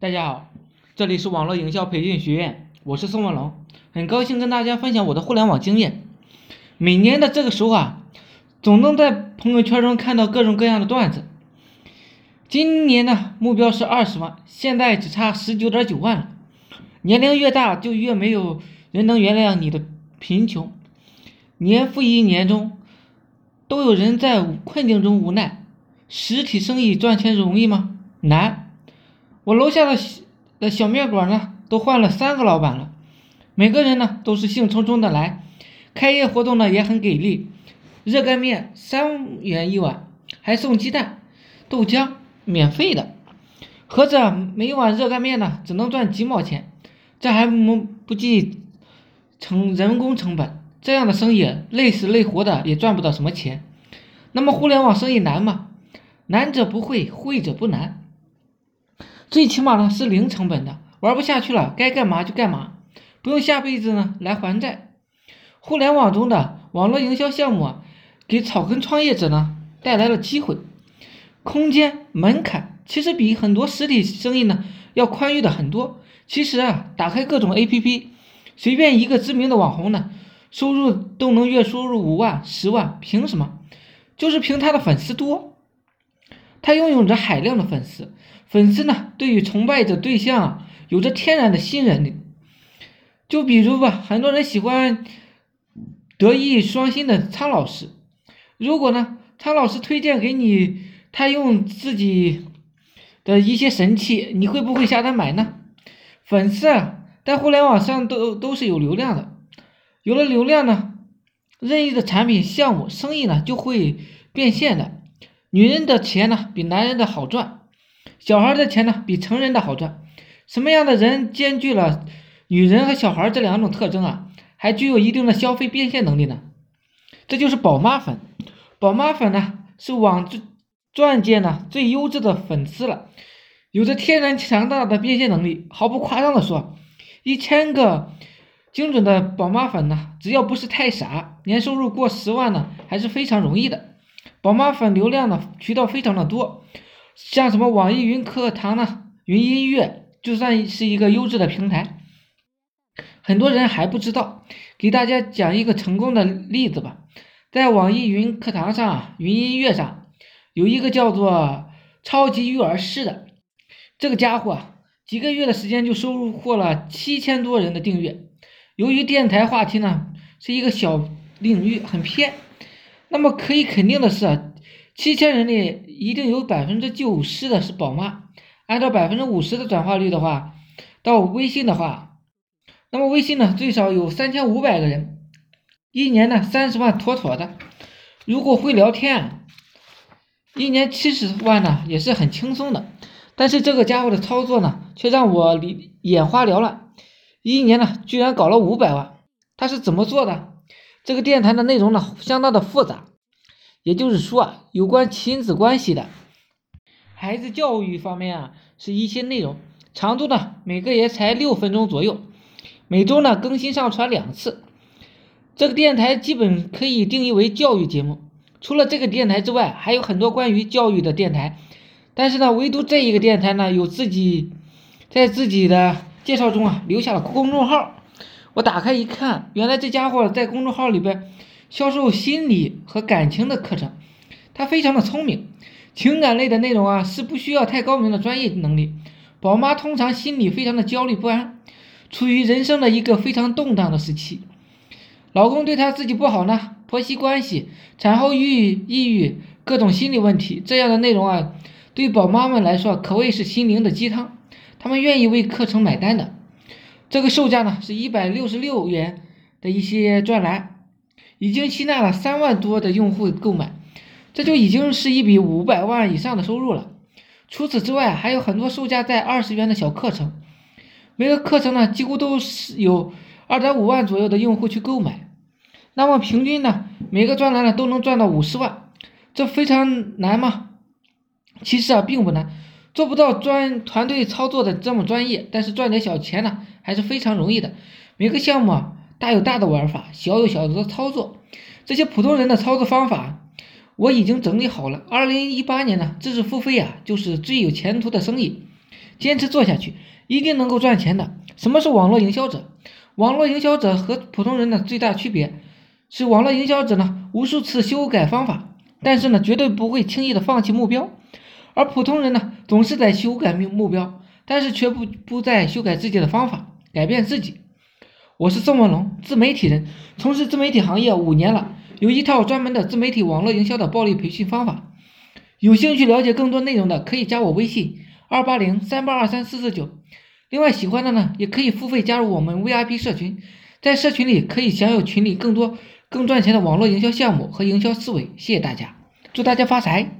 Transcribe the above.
大家好，这里是网络营销培训学院，我是宋文龙，很高兴跟大家分享我的互联网经验。每年的这个时候啊，总能在朋友圈中看到各种各样的段子。今年呢，目标是二十万，现在只差十九点九万了。年龄越大，就越没有人能原谅你的贫穷。年复一年中，都有人在困境中无奈。实体生意赚钱容易吗？难。我楼下的的小面馆呢，都换了三个老板了，每个人呢都是兴冲冲的来，开业活动呢也很给力，热干面三元一碗，还送鸡蛋、豆浆，免费的。合着每碗热干面呢只能赚几毛钱，这还不不计成人工成本，这样的生意累死累活的也赚不到什么钱。那么互联网生意难吗？难者不会，会者不难。最起码呢是零成本的，玩不下去了该干嘛就干嘛，不用下辈子呢来还债。互联网中的网络营销项目啊，给草根创业者呢带来了机会，空间门槛其实比很多实体生意呢要宽裕的很多。其实啊，打开各种 APP，随便一个知名的网红呢，收入都能月收入五万、十万，凭什么？就是凭他的粉丝多，他拥有着海量的粉丝。粉丝呢，对于崇拜的对象有着天然的信任力。就比如吧，很多人喜欢德艺双馨的苍老师。如果呢，苍老师推荐给你他用自己的一些神器，你会不会下单买呢？粉丝啊，在互联网上都都是有流量的。有了流量呢，任意的产品、项目、生意呢就会变现的。女人的钱呢，比男人的好赚。小孩的钱呢，比成人的好赚。什么样的人兼具了女人和小孩这两种特征啊？还具有一定的消费变现能力呢？这就是宝妈粉。宝妈粉呢，是网钻界呢最优质的粉丝了，有着天然强大的变现能力。毫不夸张的说，一千个精准的宝妈粉呢，只要不是太傻，年收入过十万呢，还是非常容易的。宝妈粉流量呢，渠道非常的多。像什么网易云课堂呢？云音乐就算是一个优质的平台，很多人还不知道。给大家讲一个成功的例子吧，在网易云课堂上、云音乐上，有一个叫做“超级育儿师”的这个家伙，几个月的时间就收获了七千多人的订阅。由于电台话题呢是一个小领域，很偏，那么可以肯定的是。七千人里一定有百分之九十的是宝妈，按照百分之五十的转化率的话，到微信的话，那么微信呢最少有三千五百个人，一年呢三十万妥妥的。如果会聊天，一年七十万呢也是很轻松的。但是这个家伙的操作呢，却让我眼花缭乱，一年呢居然搞了五百万，他是怎么做的？这个电台的内容呢相当的复杂。也就是说啊，有关亲子关系的、孩子教育方面啊，是一些内容，长度呢每个也才六分钟左右，每周呢更新上传两次。这个电台基本可以定义为教育节目。除了这个电台之外，还有很多关于教育的电台，但是呢，唯独这一个电台呢，有自己在自己的介绍中啊留下了公众号。我打开一看，原来这家伙在公众号里边。销售心理和感情的课程，他非常的聪明。情感类的内容啊，是不需要太高明的专业能力。宝妈通常心里非常的焦虑不安，处于人生的一个非常动荡的时期。老公对她自己不好呢，婆媳关系、产后抑抑郁、各种心理问题，这样的内容啊，对宝妈们来说可谓是心灵的鸡汤，他们愿意为课程买单的。这个售价呢，是一百六十六元的一些专栏。已经吸纳了三万多的用户购买，这就已经是一笔五百万以上的收入了。除此之外，还有很多售价在二十元的小课程，每个课程呢几乎都是有二点五万左右的用户去购买。那么平均呢，每个专栏呢都能赚到五十万，这非常难吗？其实啊并不难，做不到专团队操作的这么专业，但是赚点小钱呢还是非常容易的。每个项目啊。大有大的玩法，小有小的操作。这些普通人的操作方法，我已经整理好了。二零一八年呢，知识付费啊，就是最有前途的生意。坚持做下去，一定能够赚钱的。什么是网络营销者？网络营销者和普通人的最大区别是，网络营销者呢无数次修改方法，但是呢绝对不会轻易的放弃目标，而普通人呢总是在修改目目标，但是却不不再修改自己的方法，改变自己。我是宋文龙，自媒体人，从事自媒体行业五年了，有一套专门的自媒体网络营销的暴力培训方法。有兴趣了解更多内容的，可以加我微信二八零三八二三四四九。另外，喜欢的呢，也可以付费加入我们 VIP 社群，在社群里可以享有群里更多更赚钱的网络营销项目和营销思维。谢谢大家，祝大家发财！